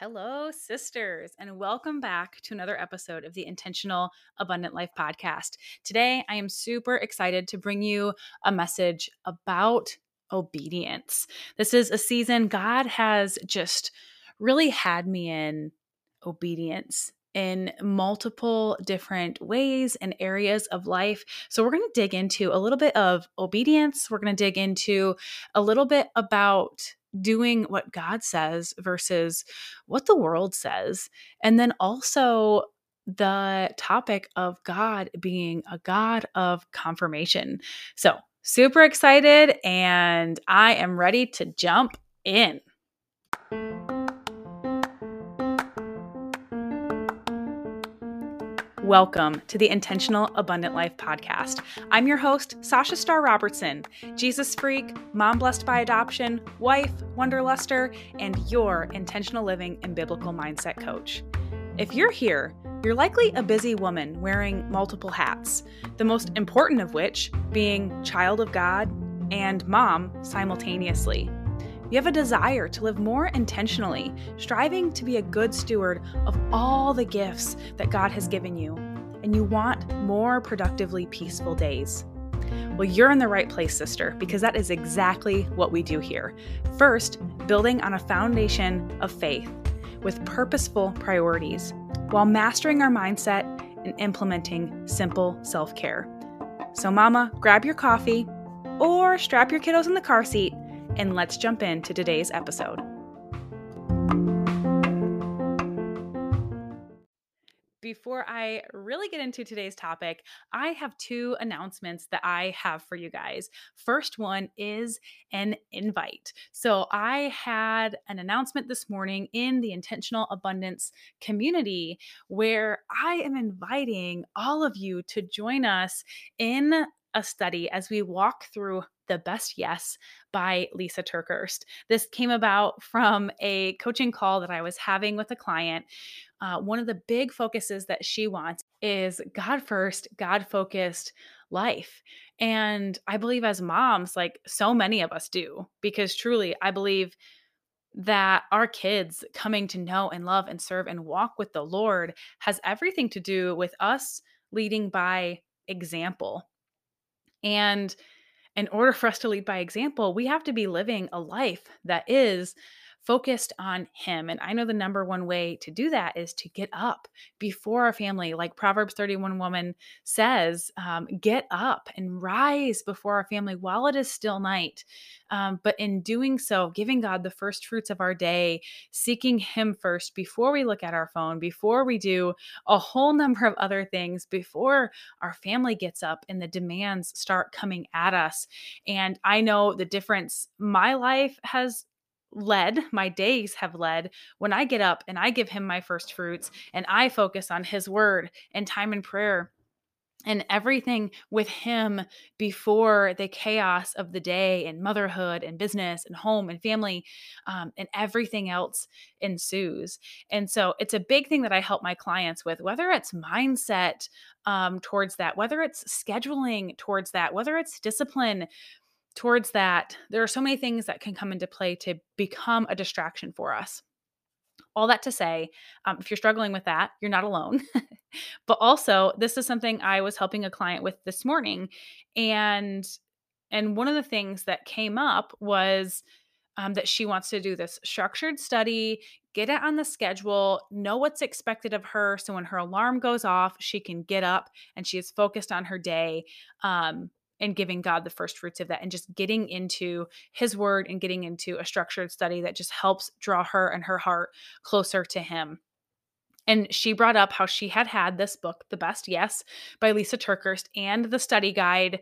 Hello, sisters, and welcome back to another episode of the Intentional Abundant Life podcast. Today, I am super excited to bring you a message about obedience. This is a season God has just really had me in obedience in multiple different ways and areas of life. So, we're going to dig into a little bit of obedience. We're going to dig into a little bit about doing what God says versus what the world says. And then also the topic of God being a God of confirmation. So, super excited, and I am ready to jump in. Welcome to the Intentional Abundant Life podcast. I'm your host, Sasha Star Robertson, Jesus freak, mom blessed by adoption, wife, wanderluster, and your intentional living and biblical mindset coach. If you're here, you're likely a busy woman wearing multiple hats, the most important of which being child of God and mom simultaneously. You have a desire to live more intentionally, striving to be a good steward of all the gifts that God has given you, and you want more productively peaceful days. Well, you're in the right place, sister, because that is exactly what we do here. First, building on a foundation of faith with purposeful priorities while mastering our mindset and implementing simple self care. So, Mama, grab your coffee or strap your kiddos in the car seat and let's jump into today's episode. Before I really get into today's topic, I have two announcements that I have for you guys. First one is an invite. So, I had an announcement this morning in the Intentional Abundance community where I am inviting all of you to join us in a study as we walk through the Best Yes by Lisa TerKeurst. This came about from a coaching call that I was having with a client. Uh, one of the big focuses that she wants is God first, God focused life. And I believe as moms, like so many of us do, because truly, I believe that our kids coming to know and love and serve and walk with the Lord has everything to do with us leading by example. And in order for us to lead by example, we have to be living a life that is focused on him. And I know the number one way to do that is to get up before our family. Like Proverbs 31 woman says, um, get up and rise before our family while it is still night. Um, but in doing so, giving God the first fruits of our day, seeking Him first before we look at our phone, before we do a whole number of other things, before our family gets up and the demands start coming at us. And I know the difference my life has led, my days have led when I get up and I give him my first fruits and I focus on his word and time in prayer and everything with him before the chaos of the day and motherhood and business and home and family um, and everything else ensues. And so it's a big thing that i help my clients with whether it's mindset um, towards that whether it's scheduling towards that whether it's discipline towards that, there are so many things that can come into play to become a distraction for us. All that to say, um, if you're struggling with that, you're not alone. but also, this is something I was helping a client with this morning, and and one of the things that came up was um, that she wants to do this structured study, get it on the schedule, know what's expected of her. So when her alarm goes off, she can get up and she is focused on her day. Um, and giving God the first fruits of that and just getting into his word and getting into a structured study that just helps draw her and her heart closer to him. And she brought up how she had had this book, The Best Yes by Lisa TerKeurst, and the study guide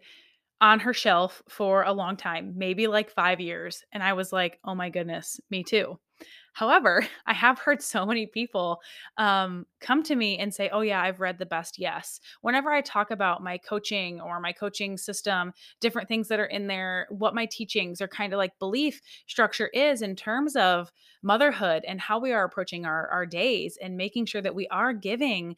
on her shelf for a long time, maybe like five years. And I was like, oh my goodness, me too. However, I have heard so many people um, come to me and say, Oh, yeah, I've read the best yes. Whenever I talk about my coaching or my coaching system, different things that are in there, what my teachings or kind of like belief structure is in terms of motherhood and how we are approaching our, our days and making sure that we are giving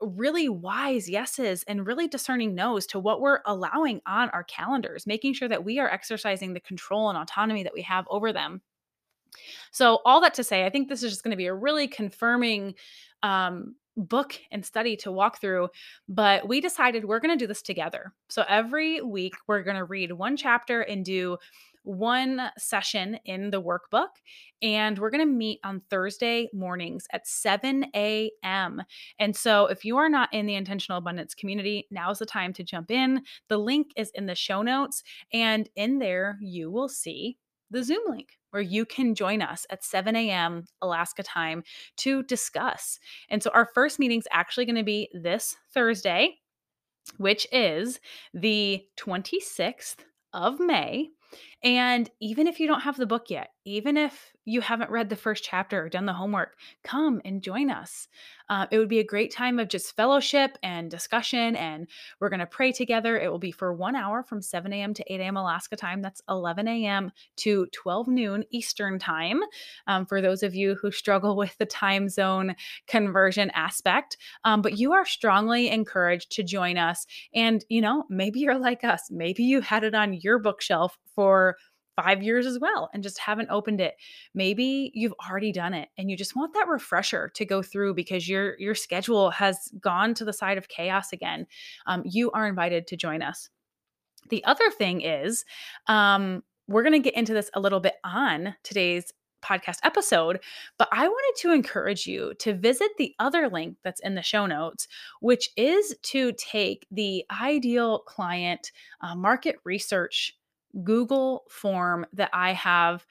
really wise yeses and really discerning no's to what we're allowing on our calendars, making sure that we are exercising the control and autonomy that we have over them. So, all that to say, I think this is just going to be a really confirming um, book and study to walk through, but we decided we're going to do this together. So, every week we're going to read one chapter and do one session in the workbook. And we're going to meet on Thursday mornings at 7 a.m. And so, if you are not in the intentional abundance community, now's the time to jump in. The link is in the show notes. And in there, you will see the Zoom link where you can join us at 7 a.m. Alaska time to discuss. And so our first meeting is actually going to be this Thursday, which is the 26th of May. And even if you don't have the book yet, even if you haven't read the first chapter or done the homework, come and join us. Uh, it would be a great time of just fellowship and discussion, and we're going to pray together. It will be for one hour from 7 a.m. to 8 a.m. Alaska time. That's 11 a.m. to 12 noon Eastern time. Um, for those of you who struggle with the time zone conversion aspect, um, but you are strongly encouraged to join us. And, you know, maybe you're like us, maybe you had it on your bookshelf for five years as well and just haven't opened it. Maybe you've already done it and you just want that refresher to go through because your your schedule has gone to the side of chaos again. Um, you are invited to join us. The other thing is um, we're going to get into this a little bit on today's podcast episode, but I wanted to encourage you to visit the other link that's in the show notes, which is to take the ideal client uh, market research Google form that I have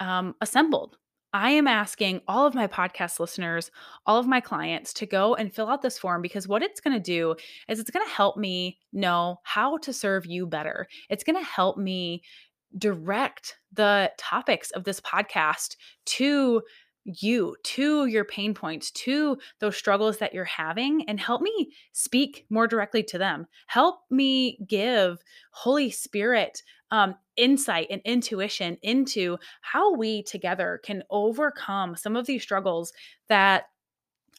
um, assembled. I am asking all of my podcast listeners, all of my clients to go and fill out this form because what it's going to do is it's going to help me know how to serve you better. It's going to help me direct the topics of this podcast to you to your pain points, to those struggles that you're having, and help me speak more directly to them. Help me give Holy Spirit um, insight and intuition into how we together can overcome some of these struggles that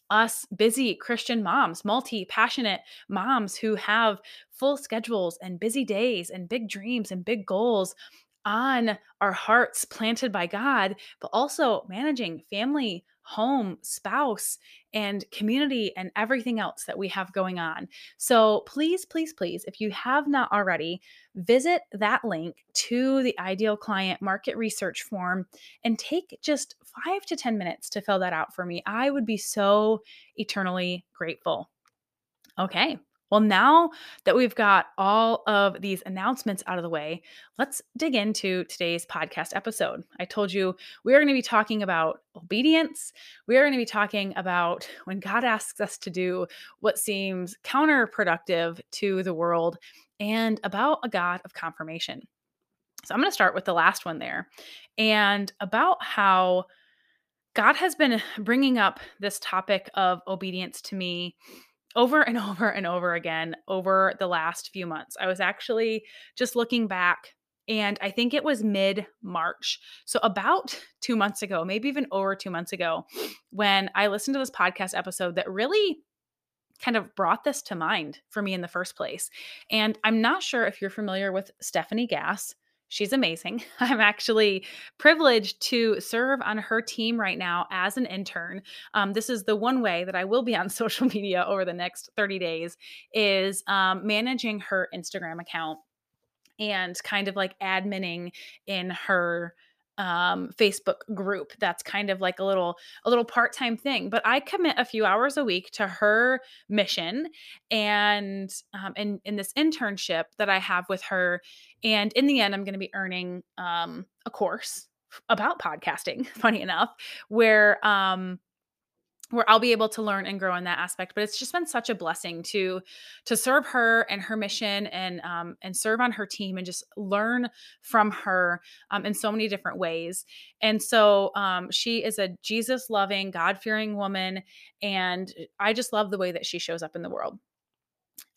us busy Christian moms, multi passionate moms who have full schedules and busy days and big dreams and big goals on our hearts planted by God, but also managing family, home, spouse, and community and everything else that we have going on. So please, please, please, if you have not already, visit that link to the ideal client market research form and take just five to 10 minutes to fill that out for me. I would be so eternally grateful. Okay, well, now that we've got all of these announcements out of the way, let's dig into today's podcast episode. I told you we are going to be talking about obedience. We are going to be talking about when God asks us to do what seems counterproductive to the world and about a God of confirmation. So I'm going to start with the last one there and about how God has been bringing up this topic of obedience to me over and over and over again over the last few months. I was actually just looking back and I think it was mid March. So, about two months ago, maybe even over two months ago, when I listened to this podcast episode that really kind of brought this to mind for me in the first place. And I'm not sure if you're familiar with Stephanie Gass. She's amazing. I'm actually privileged to serve on her team right now as an intern. Um, this is the one way that I will be on social media over the next 30 days is um, managing her Instagram account and kind of like adminning in her um facebook group that's kind of like a little a little part-time thing but i commit a few hours a week to her mission and um in in this internship that i have with her and in the end i'm going to be earning um a course about podcasting funny enough where um where I'll be able to learn and grow in that aspect. But it's just been such a blessing to to serve her and her mission and um, and serve on her team and just learn from her um, in so many different ways. And so um, she is a Jesus loving, God fearing woman, and I just love the way that she shows up in the world.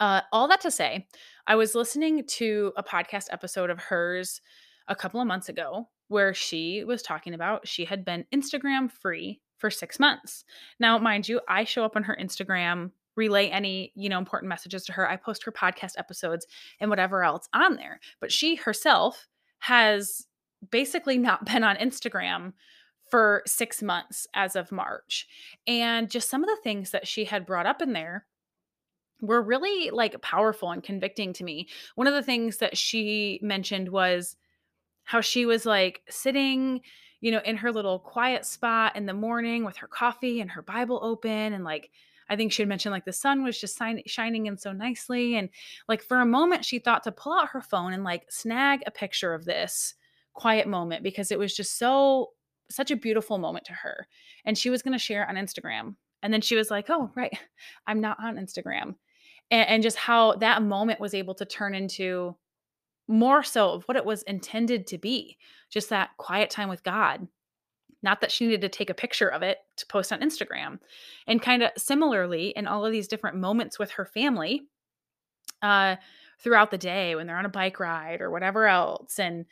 Uh, all that to say, I was listening to a podcast episode of hers a couple of months ago where she was talking about she had been Instagram free for six months. Now, mind you, I show up on her Instagram, relay any, you know, important messages to her. I post her podcast episodes and whatever else on there. But she herself has basically not been on Instagram for 6 months as of March. And just some of the things that she had brought up in there were really like powerful and convicting to me. One of the things that she mentioned was how she was like sitting, you know, in her little quiet spot in the morning with her coffee and her Bible open. And like, I think she had mentioned like the sun was just sign- shining in so nicely. And like for a moment, she thought to pull out her phone and like snag a picture of this quiet moment because it was just so, such a beautiful moment to her. And she was going to share on Instagram. And then she was like, oh, right, I'm not on Instagram. And, and just how that moment was able to turn into more so of what it was intended to be just that quiet time with God. Not that she needed to take a picture of it to post on Instagram. And kind of similarly, in all of these different moments with her family uh, throughout the day when they're on a bike ride or whatever else. And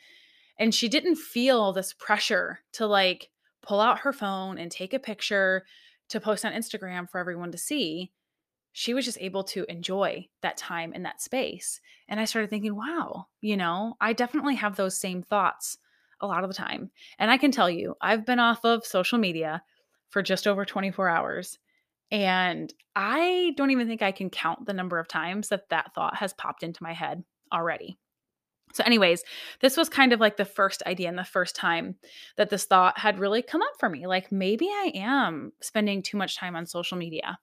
and she didn't feel this pressure to like pull out her phone and take a picture to post on Instagram for everyone to see she was just able to enjoy that time in that space. And I started thinking, wow, you know, I definitely have those same thoughts a lot of the time. And I can tell you, I've been off of social media for just over 24 hours. And I don't even think I can count the number of times that that thought has popped into my head already. So, anyways, this was kind of like the first idea and the first time that this thought had really come up for me. Like, maybe I am spending too much time on social media.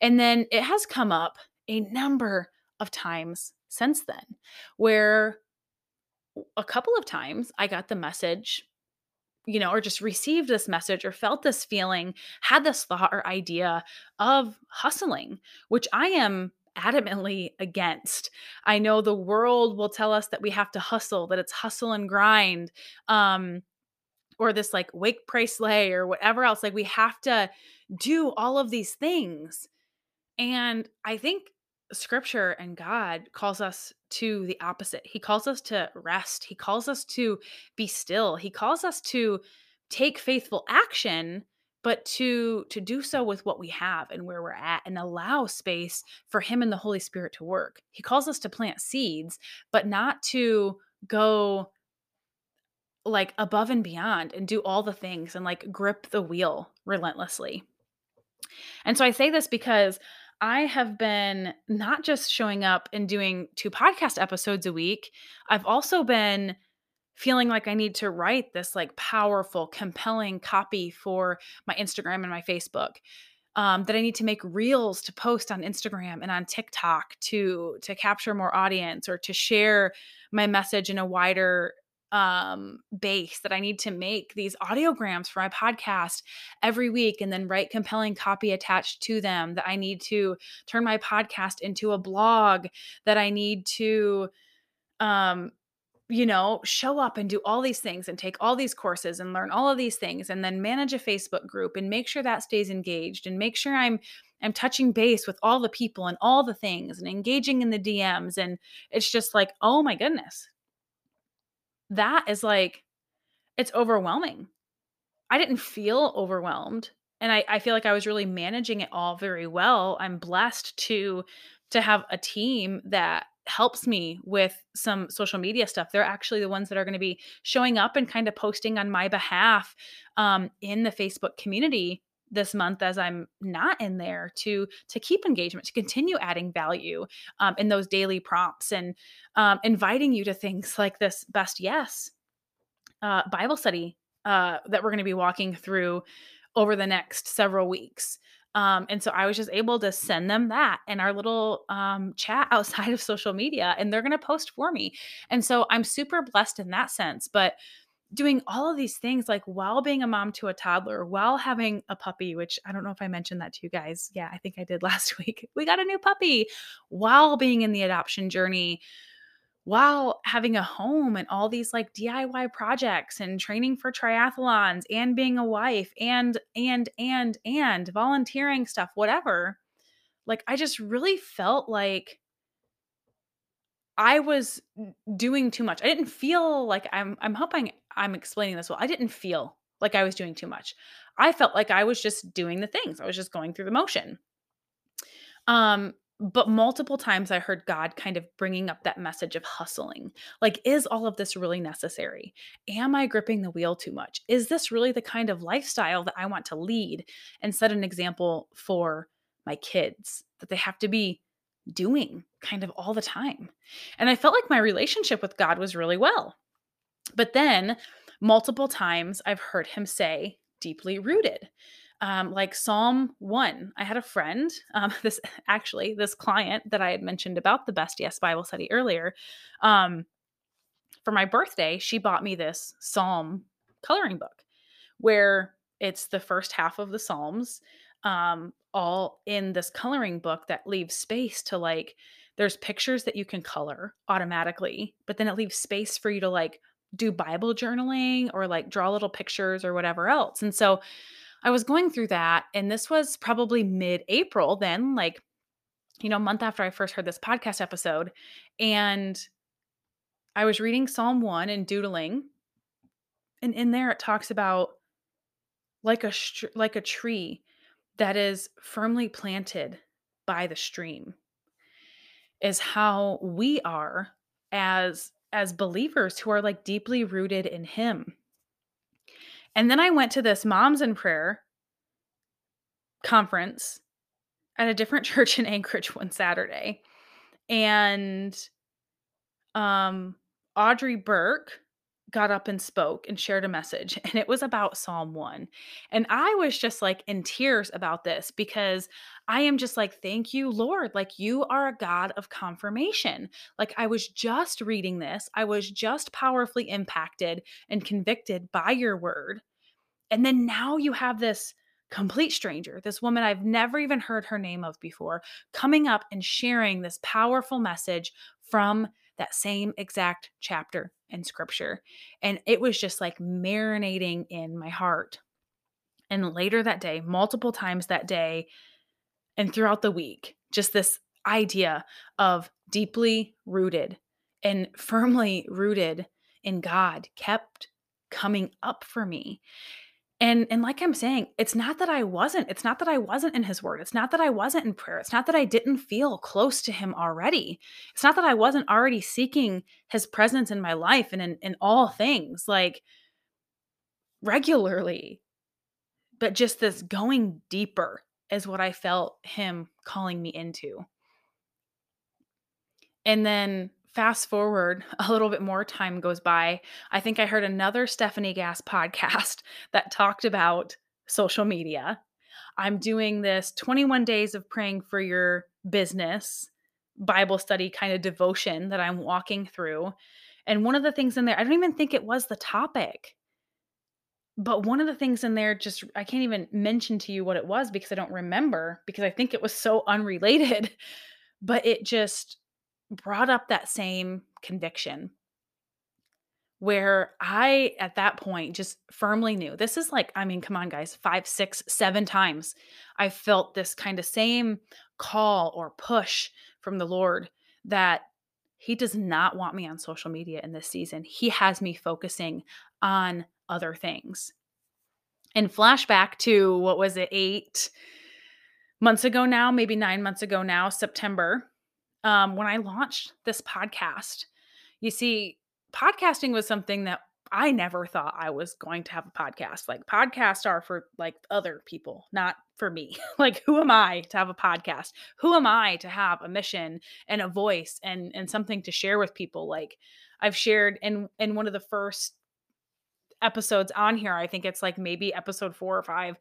And then it has come up a number of times since then where a couple of times I got the message, you know, or just received this message or felt this feeling, had this thought or idea of hustling, which I am adamantly against. I know the world will tell us that we have to hustle, that it's hustle and grind. Um, or this like wake pray slay or whatever else like we have to do all of these things and i think scripture and god calls us to the opposite he calls us to rest he calls us to be still he calls us to take faithful action but to to do so with what we have and where we're at and allow space for him and the holy spirit to work. He calls us to plant seeds but not to go like above and beyond and do all the things and like grip the wheel relentlessly. And so i say this because i have been not just showing up and doing two podcast episodes a week i've also been feeling like I need to write this like powerful, compelling copy for my Instagram and my Facebook. Um, that I need to make reels to post on Instagram and on TikTok to to capture more audience or to share my message in a wider um, base. That I need to make these audiograms for my podcast every week and then write compelling copy attached to them. That I need to turn my podcast into a blog. That I need to um, you know, show up and do all these things and take all these courses and learn all of these things and then manage a Facebook group and make sure that stays engaged and make sure I'm I'm touching base with all the people and all the things and engaging in the DMs and it's just like, "Oh my goodness." That is like it's overwhelming. I didn't feel overwhelmed and I, I feel like I was really managing it all very well. I'm blessed to to have a team that helps me with some social media stuff. They're actually the ones that are going to be showing up and kind of posting on my behalf um, in the Facebook community this month as I'm not in there to to keep engagement, to continue adding value um, in those daily prompts and um, inviting you to things like this best yes uh, Bible study uh, that we're going to be walking through over the next several weeks. Um, and so I was just able to send them that in our little um, chat outside of social media, and they're going to post for me. And so I'm super blessed in that sense. But doing all of these things, like while being a mom to a toddler, while having a puppy, which I don't know if I mentioned that to you guys. Yeah, I think I did last week. We got a new puppy while being in the adoption journey while having a home and all these like DIY projects and training for triathlons and being a wife and and and and volunteering stuff whatever like I just really felt like I was doing too much. I didn't feel like I'm I'm hoping I'm explaining this well. I didn't feel like I was doing too much. I felt like I was just doing the things. I was just going through the motion. Um but multiple times I heard God kind of bringing up that message of hustling. Like, is all of this really necessary? Am I gripping the wheel too much? Is this really the kind of lifestyle that I want to lead and set an example for my kids that they have to be doing kind of all the time? And I felt like my relationship with God was really well. But then multiple times I've heard him say, deeply rooted um, like Psalm 1. I had a friend, um, this actually, this client that I had mentioned about the Best Yes Bible study earlier. Um, for my birthday, she bought me this Psalm coloring book where it's the first half of the Psalms, um, all in this coloring book that leaves space to like, there's pictures that you can color automatically, but then it leaves space for you to like do Bible journaling or like draw little pictures or whatever else. And so, I was going through that, and this was probably mid April, then, like, you know, a month after I first heard this podcast episode. And I was reading Psalm 1 and doodling. And in there, it talks about like a like a tree that is firmly planted by the stream is how we are as as believers who are like deeply rooted in him and then I went to this Moms in Prayer conference at a different church in Anchorage one Saturday. And um Audrey Burke got up and spoke and shared a message and it was about Psalm 1. And I was just like in tears about this because I am just like thank you Lord like you are a God of confirmation. Like I was just reading this, I was just powerfully impacted and convicted by your word. And then now you have this complete stranger, this woman I've never even heard her name of before, coming up and sharing this powerful message from that same exact chapter in scripture. And it was just like marinating in my heart. And later that day, multiple times that day, and throughout the week, just this idea of deeply rooted and firmly rooted in God kept coming up for me. And and like I'm saying, it's not that I wasn't. It's not that I wasn't in his word. It's not that I wasn't in prayer. It's not that I didn't feel close to him already. It's not that I wasn't already seeking his presence in my life and in, in all things, like regularly. But just this going deeper is what I felt him calling me into. And then fast forward a little bit more time goes by, I think I heard another Stephanie Gass podcast that talked about social media. I'm doing this 21 days of praying for your business Bible study kind of devotion that I'm walking through. And one of the things in there, I don't even think it was the topic. But one of the things in there just I can't even mention to you what it was because I don't remember because I think it was so unrelated. But it just brought up that same conviction where I, at that point, just firmly knew this is like, I mean, come on, guys, five, six, seven times I felt this kind of same call or push from the Lord that He does not want me on social media in this season. He has me focusing on other things. And flashback to what was it, eight months ago now, maybe nine months ago now, September um, when I launched this podcast. You see, podcasting was something that I never thought I was going to have a podcast. Like podcasts are for like other people, not for me. like who am I to have a podcast? Who am I to have a mission and a voice and and something to share with people? Like I've shared in in one of the first episodes on here. I think it's like maybe episode four or five,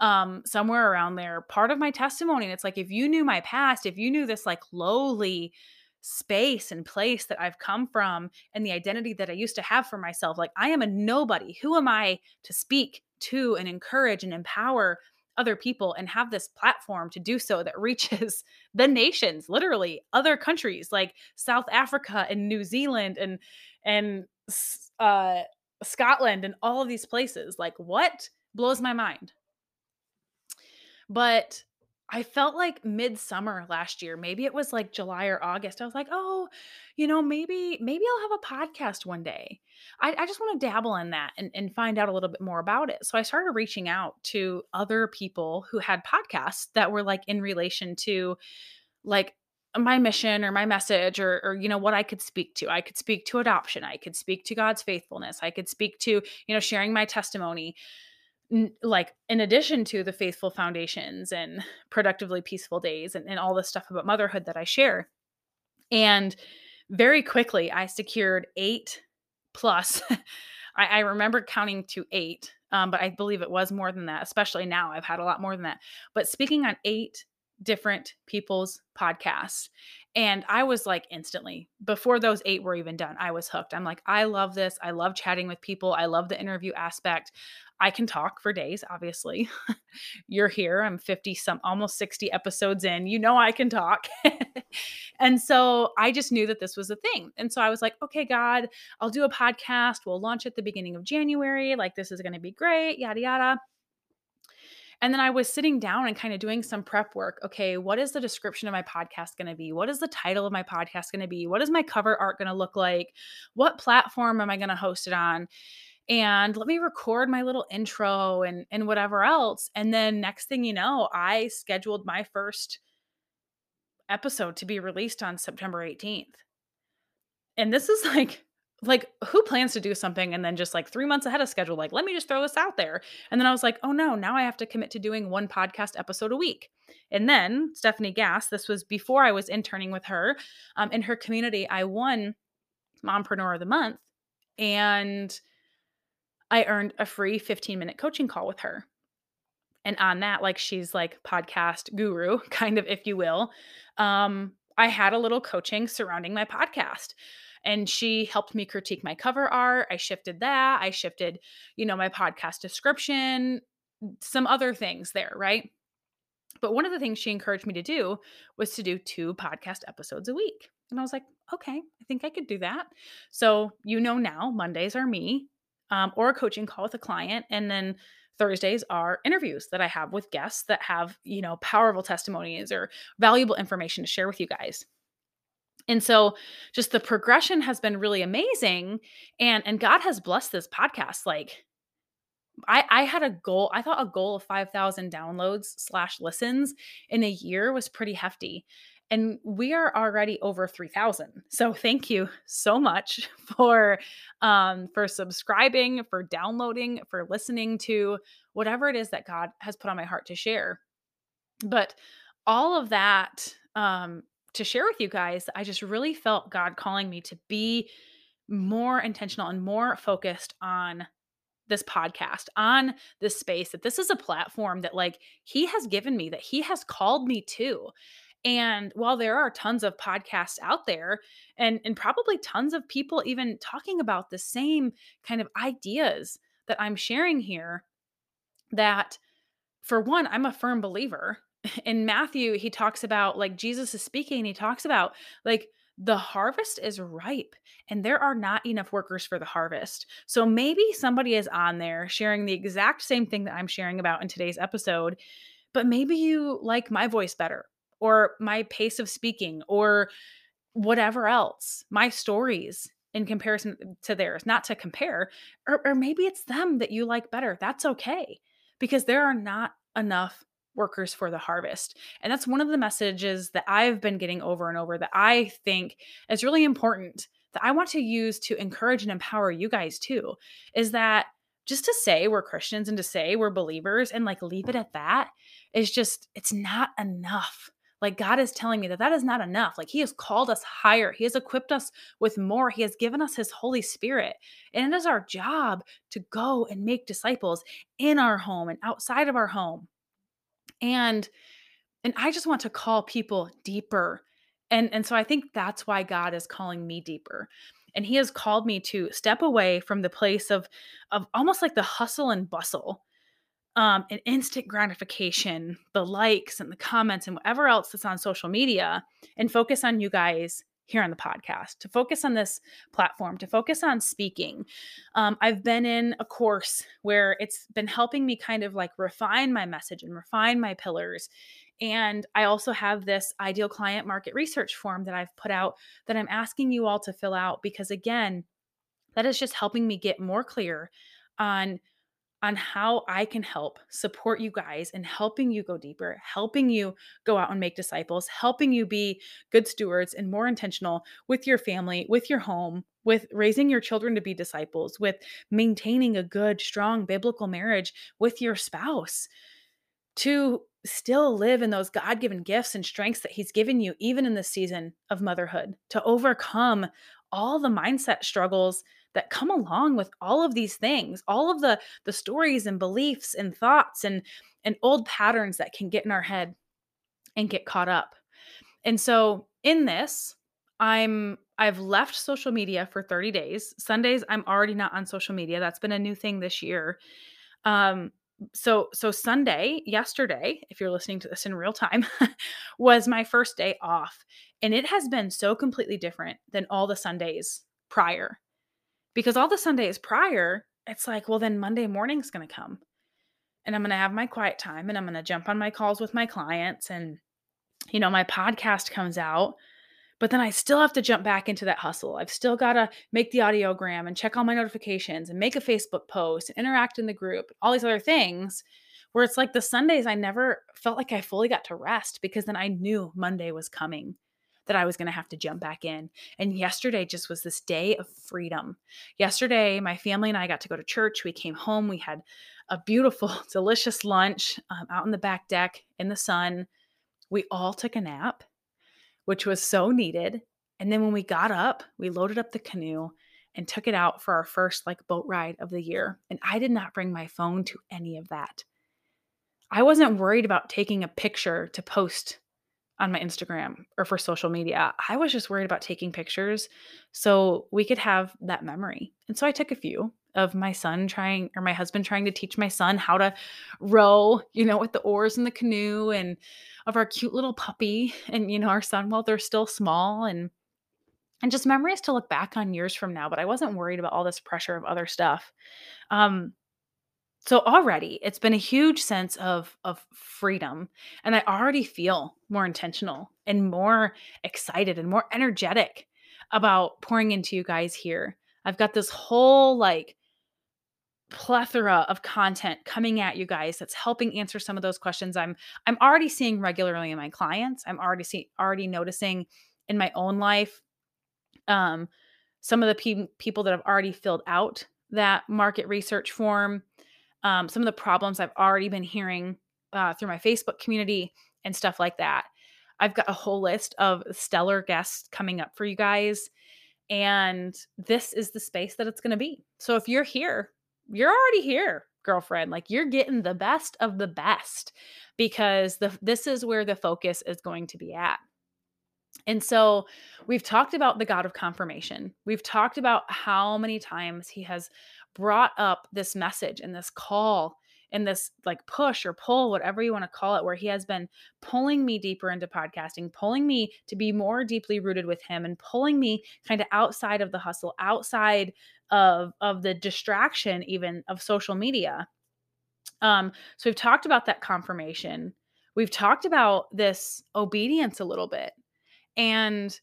um, somewhere around there. Part of my testimony. And it's like, if you knew my past, if you knew this like lowly space and place that I've come from and the identity that I used to have for myself, like I am a nobody. Who am I to speak to and encourage and empower other people and have this platform to do so that reaches the nations literally other countries like south africa and new zealand and and uh Scotland and all of these places. Like, what blows my mind? But I felt like midsummer last year, maybe it was like July or August. I was like, oh, you know, maybe, maybe I'll have a podcast one day. I, I just want to dabble in that and, and find out a little bit more about it. So I started reaching out to other people who had podcasts that were like in relation to like my mission or my message or, or you know what i could speak to. I could speak to adoption. I could speak to god's faithfulness. I could speak to you know sharing my testimony like in addition to the faithful foundations and productively peaceful days and, and all the stuff about motherhood that i share. And very quickly i secured eight plus. I, I remember counting to eight um, but i believe it was more than that especially now i've had a lot more than that. But speaking on eight different people's podcasts. And I was like instantly, before those eight were even done, I was hooked. I'm like, I love this. I love chatting with people. I love the interview aspect. I can talk for days, obviously. You're here. I'm 50 some almost 60 episodes in. You know I can talk. and so I just knew that this was a thing. And so I was like, okay, God, I'll do a podcast. We'll launch at the beginning of January. Like this is going to be great, yada yada. And then I was sitting down and kind of doing some prep work. Okay, what is the description of my podcast going to be? What is the title of my podcast going to be? What is my cover art going to look like? What platform am I going to host it on? And let me record my little intro and and whatever else. And then next thing you know, I scheduled my first episode to be released on September 18th. And this is like like who plans to do something and then just like three months ahead of schedule like let me just throw this out there? And then i was like oh no now i have to commit to doing one podcast episode a week. And then stephanie gass this was before i was interning with her um, in her community i won mompreneur of the month and i earned a free 15 minute coaching call with her. And on that like she's like podcast guru kind of if you will um, i had a little coaching surrounding my podcast and she helped me critique my cover art. I shifted that. I shifted, you know, my podcast description, some other things there, right? But one of the things she encouraged me to do was to do two podcast episodes a week. And I was like, okay, I think I could do that. So, you know, now Mondays are me um, or a coaching call with a client. And then Thursdays are interviews that I have with guests that have, you know, powerful testimonies or valuable information to share with you guys. And so just the progression has been really amazing and and God has blessed this podcast like I, I had a goal. I thought a goal of 5,000 downloads slash listens in a year was pretty hefty. And we are already over 3,000. So thank you so much for um, for subscribing, for downloading, for listening to whatever it is that God has put on my heart to share. But all of that um, to share with you guys, I just really felt God calling me to be more intentional and more focused on this podcast, on this space, that this is a platform that, like, He has given me, that He has called me to. And while there are tons of podcasts out there and, and probably tons of people even talking about the same kind of ideas that I'm sharing here, that for one, I'm a firm believer in Matthew, he talks about like Jesus is speaking, he talks about like the harvest is ripe and there are not enough workers for the harvest. So maybe somebody is on there sharing the exact same thing that I'm sharing about in today's episode, but maybe you like my voice better or my pace of speaking or whatever else, my stories in comparison to theirs, not to compare, or, or maybe it's them that you like better. That's okay because there are not enough workers for the harvest. And that's one of the messages that I've been getting over and over that I think is really important that I want to use to encourage and empower you guys too is that just to say we're Christians and to say we're believers and like leave it at that is just, it's not enough. Like God is telling me that that is not enough. Like He has called us higher. He has equipped us with more. He has given us His Holy Spirit. And it is our job to go and make disciples in our home and outside of our home and and i just want to call people deeper and and so i think that's why god is calling me deeper and he has called me to step away from the place of of almost like the hustle and bustle um, and instant gratification, the likes and the comments and whatever else that's on social media, and focus on you guys here on the podcast, to focus on this platform, to focus on speaking. Um, I've been in a course where it's been helping me kind of like refine my message and refine my pillars. And I also have this ideal client market research form that I've put out that I'm asking you all to fill out because, again, that is just helping me get more clear on on how I can help support you guys and helping you go deeper, helping you go out and make disciples, helping you be good stewards and more intentional with your family, with your home, with raising your children to be disciples, with maintaining a good, strong biblical marriage with your spouse, to still live in those God given gifts and strengths that He's given you, even in the season of motherhood, to overcome all the mindset struggles that come along with all of these things all of the the stories and beliefs and thoughts and and old patterns that can get in our head and get caught up. And so in this i'm i've left social media for 30 days. Sundays i'm already not on social media. That's been a new thing this year. Um so so sunday yesterday if you're listening to this in real time was my first day off and it has been so completely different than all the sundays prior because all the Sundays prior, it's like, well, then Monday morning's going to come and I'm going to have my quiet time and I'm going to jump on my calls with my clients and, you know, my podcast comes out. But then I still have to jump back into that hustle. I've still got to make the audiogram and check all my notifications and make a Facebook post and interact in the group, all these other things. Where it's like the Sundays, I never felt like I fully got to rest because then I knew Monday was coming that I was going to have to jump back in. And yesterday just was this day of freedom. Yesterday, my family and I got to go to church. We came home. We had a beautiful, delicious lunch um, out on the back deck in the sun. We all took a nap, which was so needed. And then when we got up, we loaded up the canoe and took it out for our first like boat ride of the year. And I did not bring my phone to any of that. I wasn't worried about taking a picture to post on my Instagram or for social media. I was just worried about taking pictures so we could have that memory. And so I took a few of my son trying or my husband trying to teach my son how to row, you know, with the oars in the canoe and of our cute little puppy and you know our son while they're still small and and just memories to look back on years from now, but I wasn't worried about all this pressure of other stuff. Um so already it's been a huge sense of of freedom and i already feel more intentional and more excited and more energetic about pouring into you guys here. I've got this whole like plethora of content coming at you guys that's helping answer some of those questions i'm i'm already seeing regularly in my clients. I'm already see already noticing in my own life um some of the pe- people that have already filled out that market research form um, some of the problems I've already been hearing uh, through my Facebook community and stuff like that. I've got a whole list of stellar guests coming up for you guys. And this is the space that it's going to be. So if you're here, you're already here, girlfriend. Like you're getting the best of the best because the this is where the focus is going to be at. And so we've talked about the God of confirmation. We've talked about how many times he has brought up this message and this call and this like push or pull, whatever you want to call it, where he has been pulling me deeper into podcasting, pulling me to be more deeply rooted with him and pulling me kind of outside of the hustle, outside of of the distraction even of social media. Um, so we've talked about that confirmation. We've talked about this obedience a little bit. And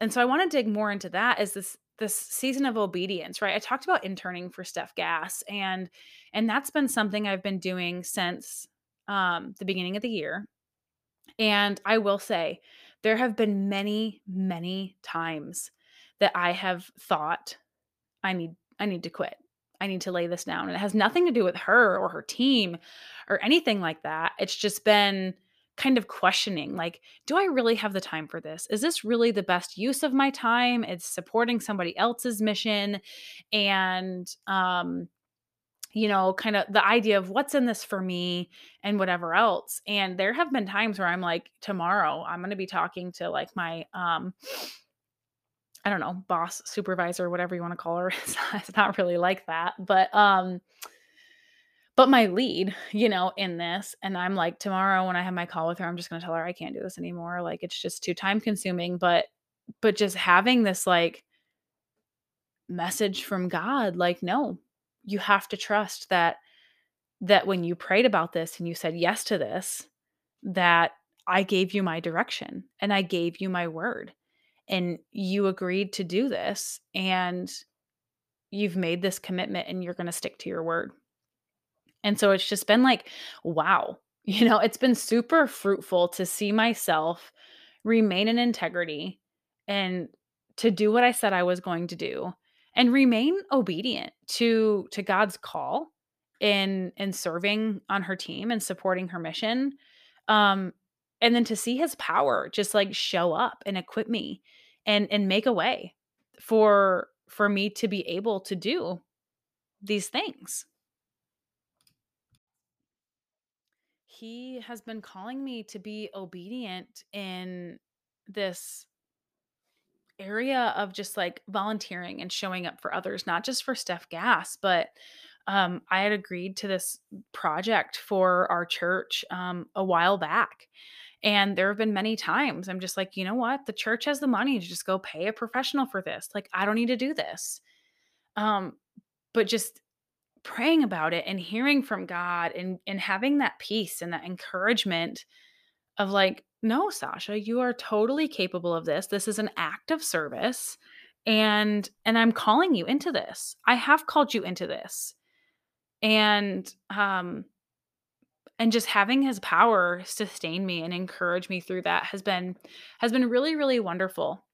and so I want to dig more into that as this this season of obedience, right? I talked about interning for Steph Gass and and that's been something I've been doing since um, the beginning of the year. And I will say there have been many many times that I have thought I need I need to quit. I need to lay this down. And it has nothing to do with her or her team or anything like that. It's just been kind of questioning like do i really have the time for this is this really the best use of my time it's supporting somebody else's mission and um you know kind of the idea of what's in this for me and whatever else and there have been times where i'm like tomorrow i'm going to be talking to like my um I don't know, boss, supervisor, whatever you want to call her. It's not, it's not really like that. But um but my lead, you know, in this. And I'm like, tomorrow when I have my call with her, I'm just going to tell her I can't do this anymore. Like it's just too time consuming. But, but just having this like message from God, like, no, you have to trust that, that when you prayed about this and you said yes to this, that I gave you my direction and I gave you my word and you agreed to do this and you've made this commitment and you're going to stick to your word. And so it's just been like, wow. You know, it's been super fruitful to see myself remain in integrity and to do what I said I was going to do and remain obedient to to God's call in in serving on her team and supporting her mission. Um and then to see his power just like show up and equip me and and make a way for for me to be able to do these things. He has been calling me to be obedient in this area of just like volunteering and showing up for others, not just for Steph Gass, but um, I had agreed to this project for our church um, a while back. And there have been many times I'm just like, you know what? The church has the money to just go pay a professional for this. Like, I don't need to do this. Um, but just praying about it and hearing from God and and having that peace and that encouragement of like, no, Sasha, you are totally capable of this. This is an act of service and and I'm calling you into this. I have called you into this. And um and just having his power sustain me and encourage me through that has been has been really really wonderful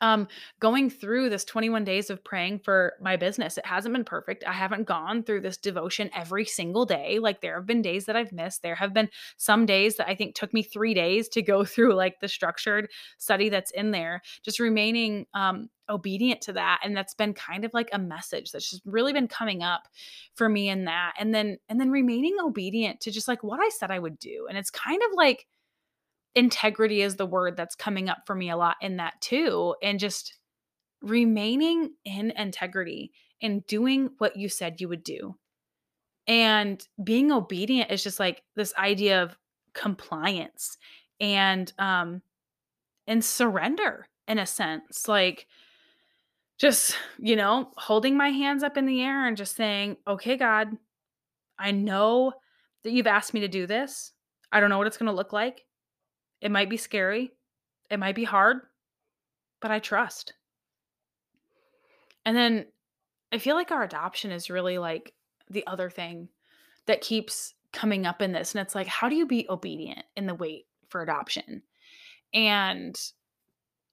um going through this 21 days of praying for my business it hasn't been perfect i haven't gone through this devotion every single day like there have been days that i've missed there have been some days that i think took me 3 days to go through like the structured study that's in there just remaining um obedient to that and that's been kind of like a message that's just really been coming up for me in that and then and then remaining obedient to just like what i said i would do and it's kind of like integrity is the word that's coming up for me a lot in that too. And just remaining in integrity and doing what you said you would do. And being obedient is just like this idea of compliance and um and surrender in a sense. Like just, you know, holding my hands up in the air and just saying, "Okay, God, I know that you've asked me to do this. I don't know what it's going to look like. It might be scary, it might be hard, but I trust. And then I feel like our adoption is really like the other thing that keeps coming up in this. And it's like, how do you be obedient in the wait for adoption? And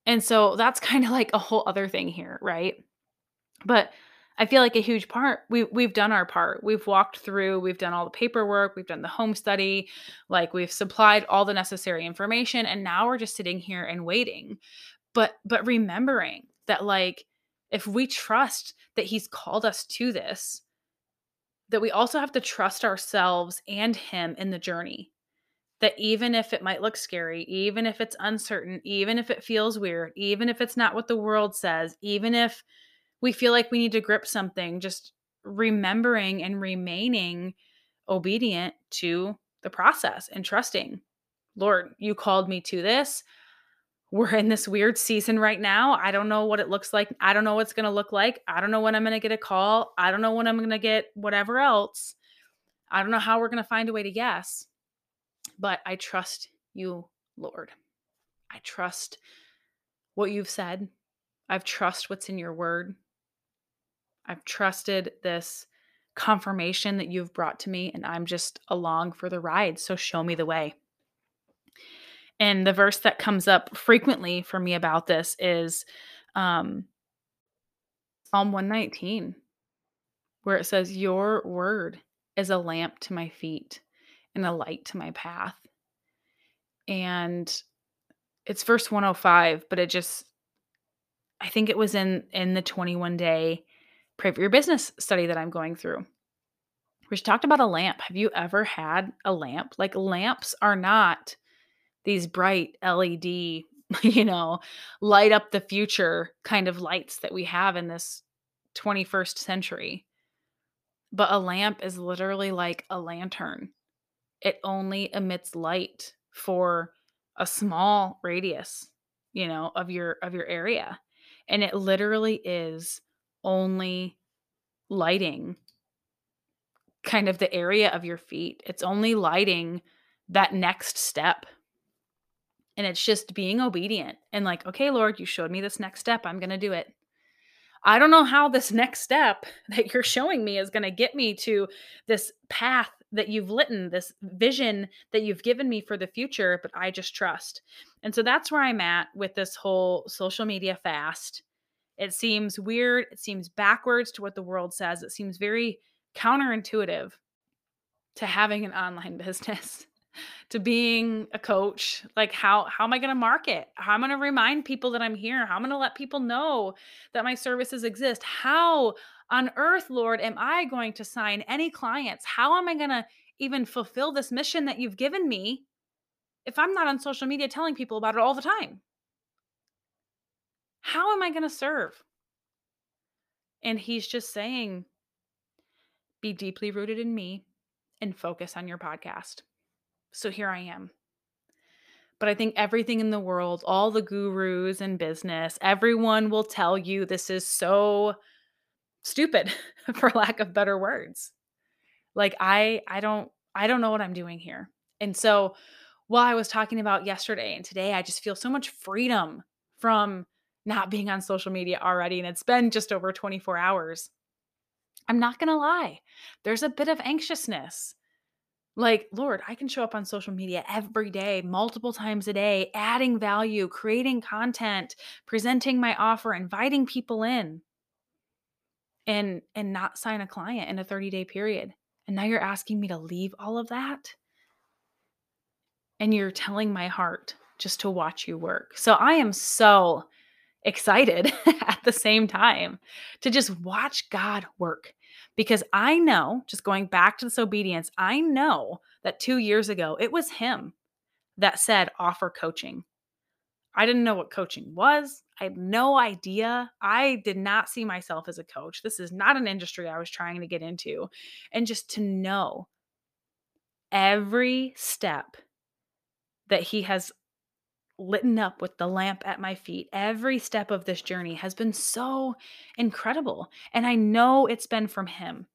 and so that's kind of like a whole other thing here, right? But I feel like a huge part we we've done our part. We've walked through, we've done all the paperwork, we've done the home study, like we've supplied all the necessary information and now we're just sitting here and waiting. But but remembering that like if we trust that he's called us to this, that we also have to trust ourselves and him in the journey. That even if it might look scary, even if it's uncertain, even if it feels weird, even if it's not what the world says, even if we feel like we need to grip something, just remembering and remaining obedient to the process and trusting. Lord, you called me to this. We're in this weird season right now. I don't know what it looks like. I don't know what's going to look like. I don't know when I'm going to get a call. I don't know when I'm going to get whatever else. I don't know how we're going to find a way to guess. But I trust you, Lord. I trust what you've said. I've trust what's in your word. I've trusted this confirmation that you've brought to me, and I'm just along for the ride. So show me the way. And the verse that comes up frequently for me about this is um, Psalm 119, where it says, Your word is a lamp to my feet and a light to my path. And it's verse 105, but it just, I think it was in in the 21 day Pray for your business study that I'm going through. We talked about a lamp. Have you ever had a lamp? Like lamps are not these bright LED, you know, light up the future kind of lights that we have in this 21st century. But a lamp is literally like a lantern. It only emits light for a small radius, you know, of your of your area. And it literally is only lighting kind of the area of your feet. It's only lighting that next step. And it's just being obedient and like, okay, Lord, you showed me this next step. I'm going to do it. I don't know how this next step that you're showing me is going to get me to this path that you've litten, this vision that you've given me for the future, but I just trust. And so that's where I'm at with this whole social media fast. It seems weird. It seems backwards to what the world says. It seems very counterintuitive to having an online business to being a coach like how how am i going to market how am i going to remind people that i'm here how am i going to let people know that my services exist how on earth lord am i going to sign any clients how am i going to even fulfill this mission that you've given me if i'm not on social media telling people about it all the time how am i going to serve and he's just saying be deeply rooted in me and focus on your podcast so here I am. But I think everything in the world, all the gurus in business, everyone will tell you this is so stupid for lack of better words. Like I I don't I don't know what I'm doing here. And so while I was talking about yesterday and today, I just feel so much freedom from not being on social media already. And it's been just over 24 hours. I'm not going to lie, there's a bit of anxiousness. Like, Lord, I can show up on social media every day, multiple times a day, adding value, creating content, presenting my offer, inviting people in and and not sign a client in a 30-day period. And now you're asking me to leave all of that? And you're telling my heart just to watch you work. So I am so excited at the same time to just watch God work because I know, just going back to this obedience, I know that two years ago it was him that said offer coaching. I didn't know what coaching was. I had no idea. I did not see myself as a coach. This is not an industry I was trying to get into. And just to know every step that he has litten up with the lamp at my feet. Every step of this journey has been so incredible. And I know it's been from Him.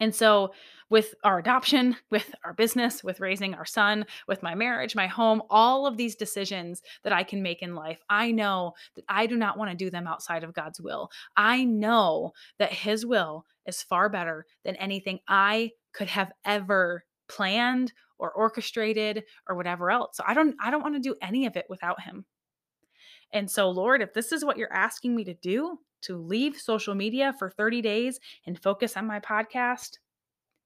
And so, with our adoption, with our business, with raising our son, with my marriage, my home, all of these decisions that I can make in life, I know that I do not want to do them outside of God's will. I know that His will is far better than anything I could have ever planned or orchestrated or whatever else. So I don't I don't want to do any of it without him. And so Lord, if this is what you're asking me to do, to leave social media for 30 days and focus on my podcast,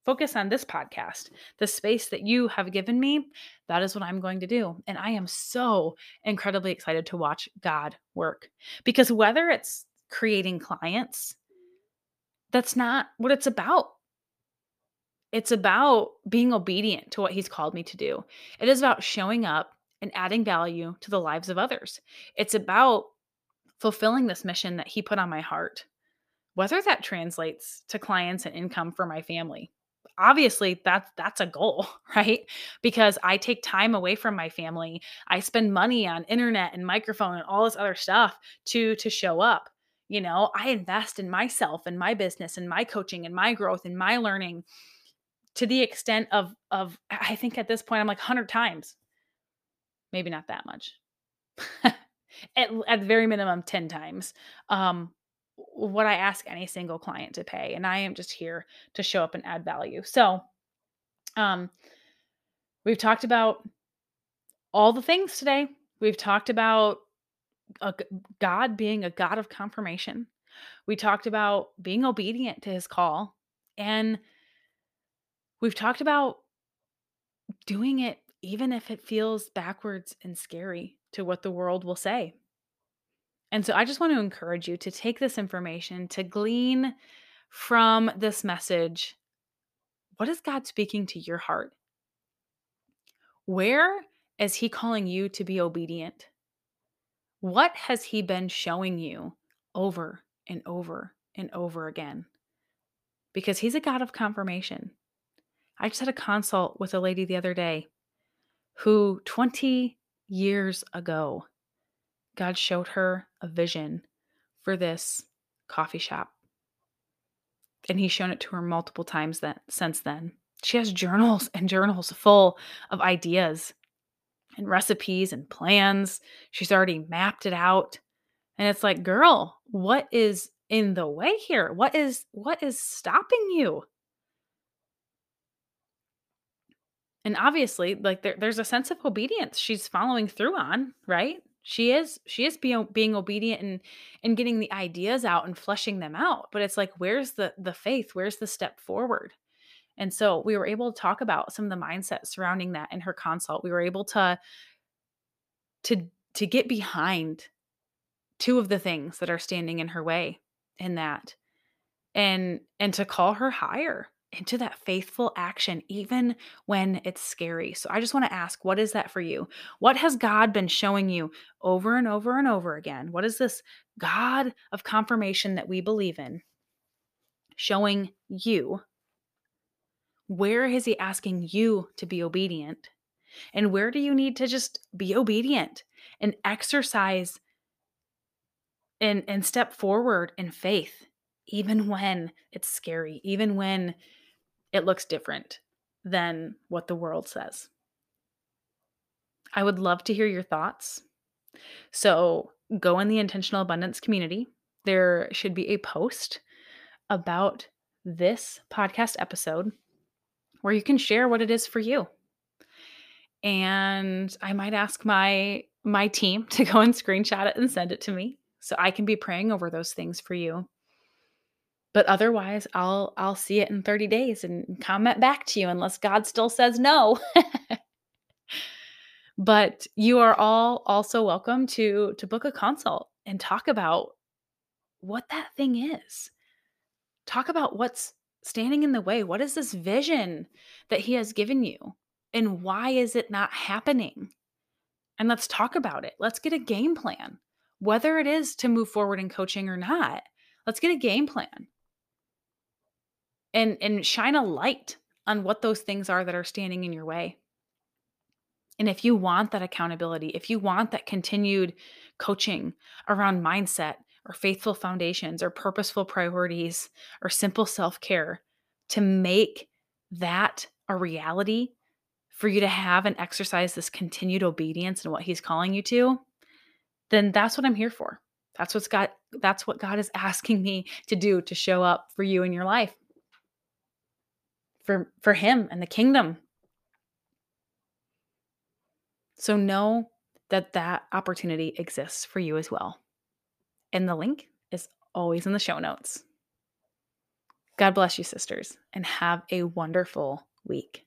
focus on this podcast, the space that you have given me, that is what I'm going to do. And I am so incredibly excited to watch God work. Because whether it's creating clients, that's not what it's about. It's about being obedient to what he's called me to do. It is about showing up and adding value to the lives of others. It's about fulfilling this mission that he put on my heart, whether that translates to clients and income for my family. Obviously, that's that's a goal, right? Because I take time away from my family. I spend money on internet and microphone and all this other stuff to to show up. You know, I invest in myself and my business and my coaching and my growth and my learning to the extent of of I think at this point I'm like 100 times. Maybe not that much. at, at the very minimum 10 times. Um what I ask any single client to pay and I am just here to show up and add value. So um we've talked about all the things today. We've talked about a, God being a God of confirmation. We talked about being obedient to his call and We've talked about doing it even if it feels backwards and scary to what the world will say. And so I just want to encourage you to take this information, to glean from this message what is God speaking to your heart? Where is He calling you to be obedient? What has He been showing you over and over and over again? Because He's a God of confirmation. I just had a consult with a lady the other day who 20 years ago, God showed her a vision for this coffee shop. And he's shown it to her multiple times that since then. She has journals and journals full of ideas and recipes and plans. She's already mapped it out. And it's like, girl, what is in the way here? What is what is stopping you? And obviously, like there, there's a sense of obedience she's following through on, right? She is she is being being obedient and and getting the ideas out and fleshing them out. But it's like, where's the the faith? Where's the step forward? And so we were able to talk about some of the mindset surrounding that in her consult. We were able to to to get behind two of the things that are standing in her way in that and and to call her higher into that faithful action even when it's scary. So I just want to ask what is that for you? What has God been showing you over and over and over again? What is this God of confirmation that we believe in showing you? Where is he asking you to be obedient? And where do you need to just be obedient and exercise and and step forward in faith even when it's scary, even when it looks different than what the world says. I would love to hear your thoughts. So go in the intentional abundance community. There should be a post about this podcast episode where you can share what it is for you. And I might ask my my team to go and screenshot it and send it to me so I can be praying over those things for you but otherwise i'll i'll see it in 30 days and comment back to you unless god still says no. But you are all also welcome to to book a consult and talk about what that thing is. Talk about what's standing in the way. What is this vision that he has given you? And why is it not happening? And let's talk about it. Let's get a game plan. Whether it is to move forward in coaching or not let's get a game plan and and shine a light on what those things are that are standing in your way. And if you want that accountability, if you want that continued coaching around mindset or faithful foundations or purposeful priorities or simple self-care to make that a reality for you to have and exercise this continued obedience in what he's calling you to, then that's what I'm here for. That's what's got that's what God is asking me to do to show up for you in your life for for him and the kingdom. So know that that opportunity exists for you as well. And the link is always in the show notes. God bless you, sisters, and have a wonderful week.